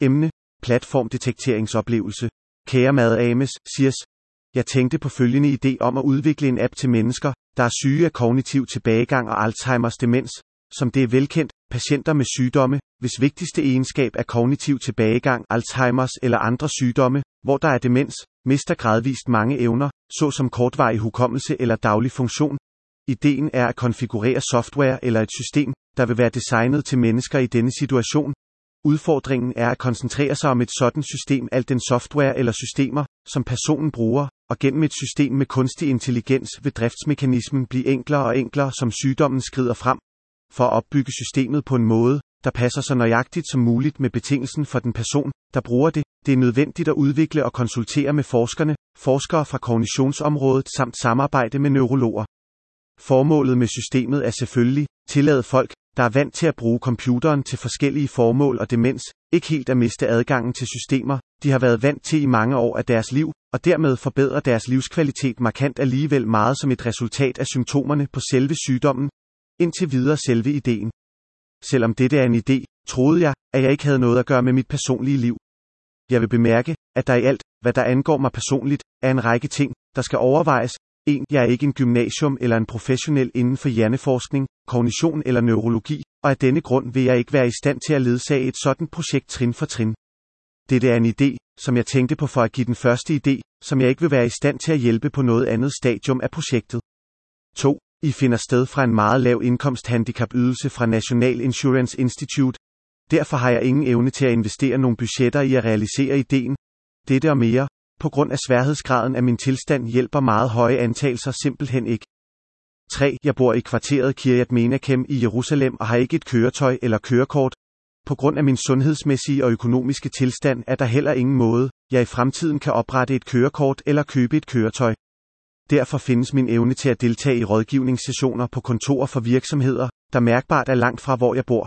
Emne. Platformdetekteringsoplevelse. Kære Mad Ames, Sirs. Jeg tænkte på følgende idé om at udvikle en app til mennesker, der er syge af kognitiv tilbagegang og Alzheimers demens, som det er velkendt, patienter med sygdomme, hvis vigtigste egenskab er kognitiv tilbagegang, Alzheimers eller andre sygdomme, hvor der er demens, mister gradvist mange evner, såsom kortvarig hukommelse eller daglig funktion. Ideen er at konfigurere software eller et system, der vil være designet til mennesker i denne situation. Udfordringen er at koncentrere sig om et sådan system alt den software eller systemer, som personen bruger, og gennem et system med kunstig intelligens vil driftsmekanismen blive enklere og enklere som sygdommen skrider frem. For at opbygge systemet på en måde, der passer så nøjagtigt som muligt med betingelsen for den person, der bruger det, det er nødvendigt at udvikle og konsultere med forskerne, forskere fra kognitionsområdet samt samarbejde med neurologer. Formålet med systemet er selvfølgelig, tillade folk, der er vant til at bruge computeren til forskellige formål og demens, ikke helt at miste adgangen til systemer, de har været vant til i mange år af deres liv, og dermed forbedrer deres livskvalitet markant alligevel meget som et resultat af symptomerne på selve sygdommen, indtil videre selve ideen. Selvom dette er en idé, troede jeg, at jeg ikke havde noget at gøre med mit personlige liv. Jeg vil bemærke, at der i alt, hvad der angår mig personligt, er en række ting, der skal overvejes. 1. Jeg er ikke en gymnasium eller en professionel inden for hjerneforskning, kognition eller neurologi, og af denne grund vil jeg ikke være i stand til at ledsage et sådan projekt trin for trin. Dette er en idé, som jeg tænkte på for at give den første idé, som jeg ikke vil være i stand til at hjælpe på noget andet stadium af projektet. 2. I finder sted fra en meget lav indkomsthandicapydelse fra National Insurance Institute. Derfor har jeg ingen evne til at investere nogle budgetter i at realisere ideen. Dette og mere, på grund af sværhedsgraden af min tilstand hjælper meget høje antagelser simpelthen ikke. 3. Jeg bor i kvarteret Kiryat Menachem i Jerusalem og har ikke et køretøj eller kørekort. På grund af min sundhedsmæssige og økonomiske tilstand er der heller ingen måde, jeg i fremtiden kan oprette et kørekort eller købe et køretøj. Derfor findes min evne til at deltage i rådgivningssessioner på kontorer for virksomheder, der mærkbart er langt fra hvor jeg bor.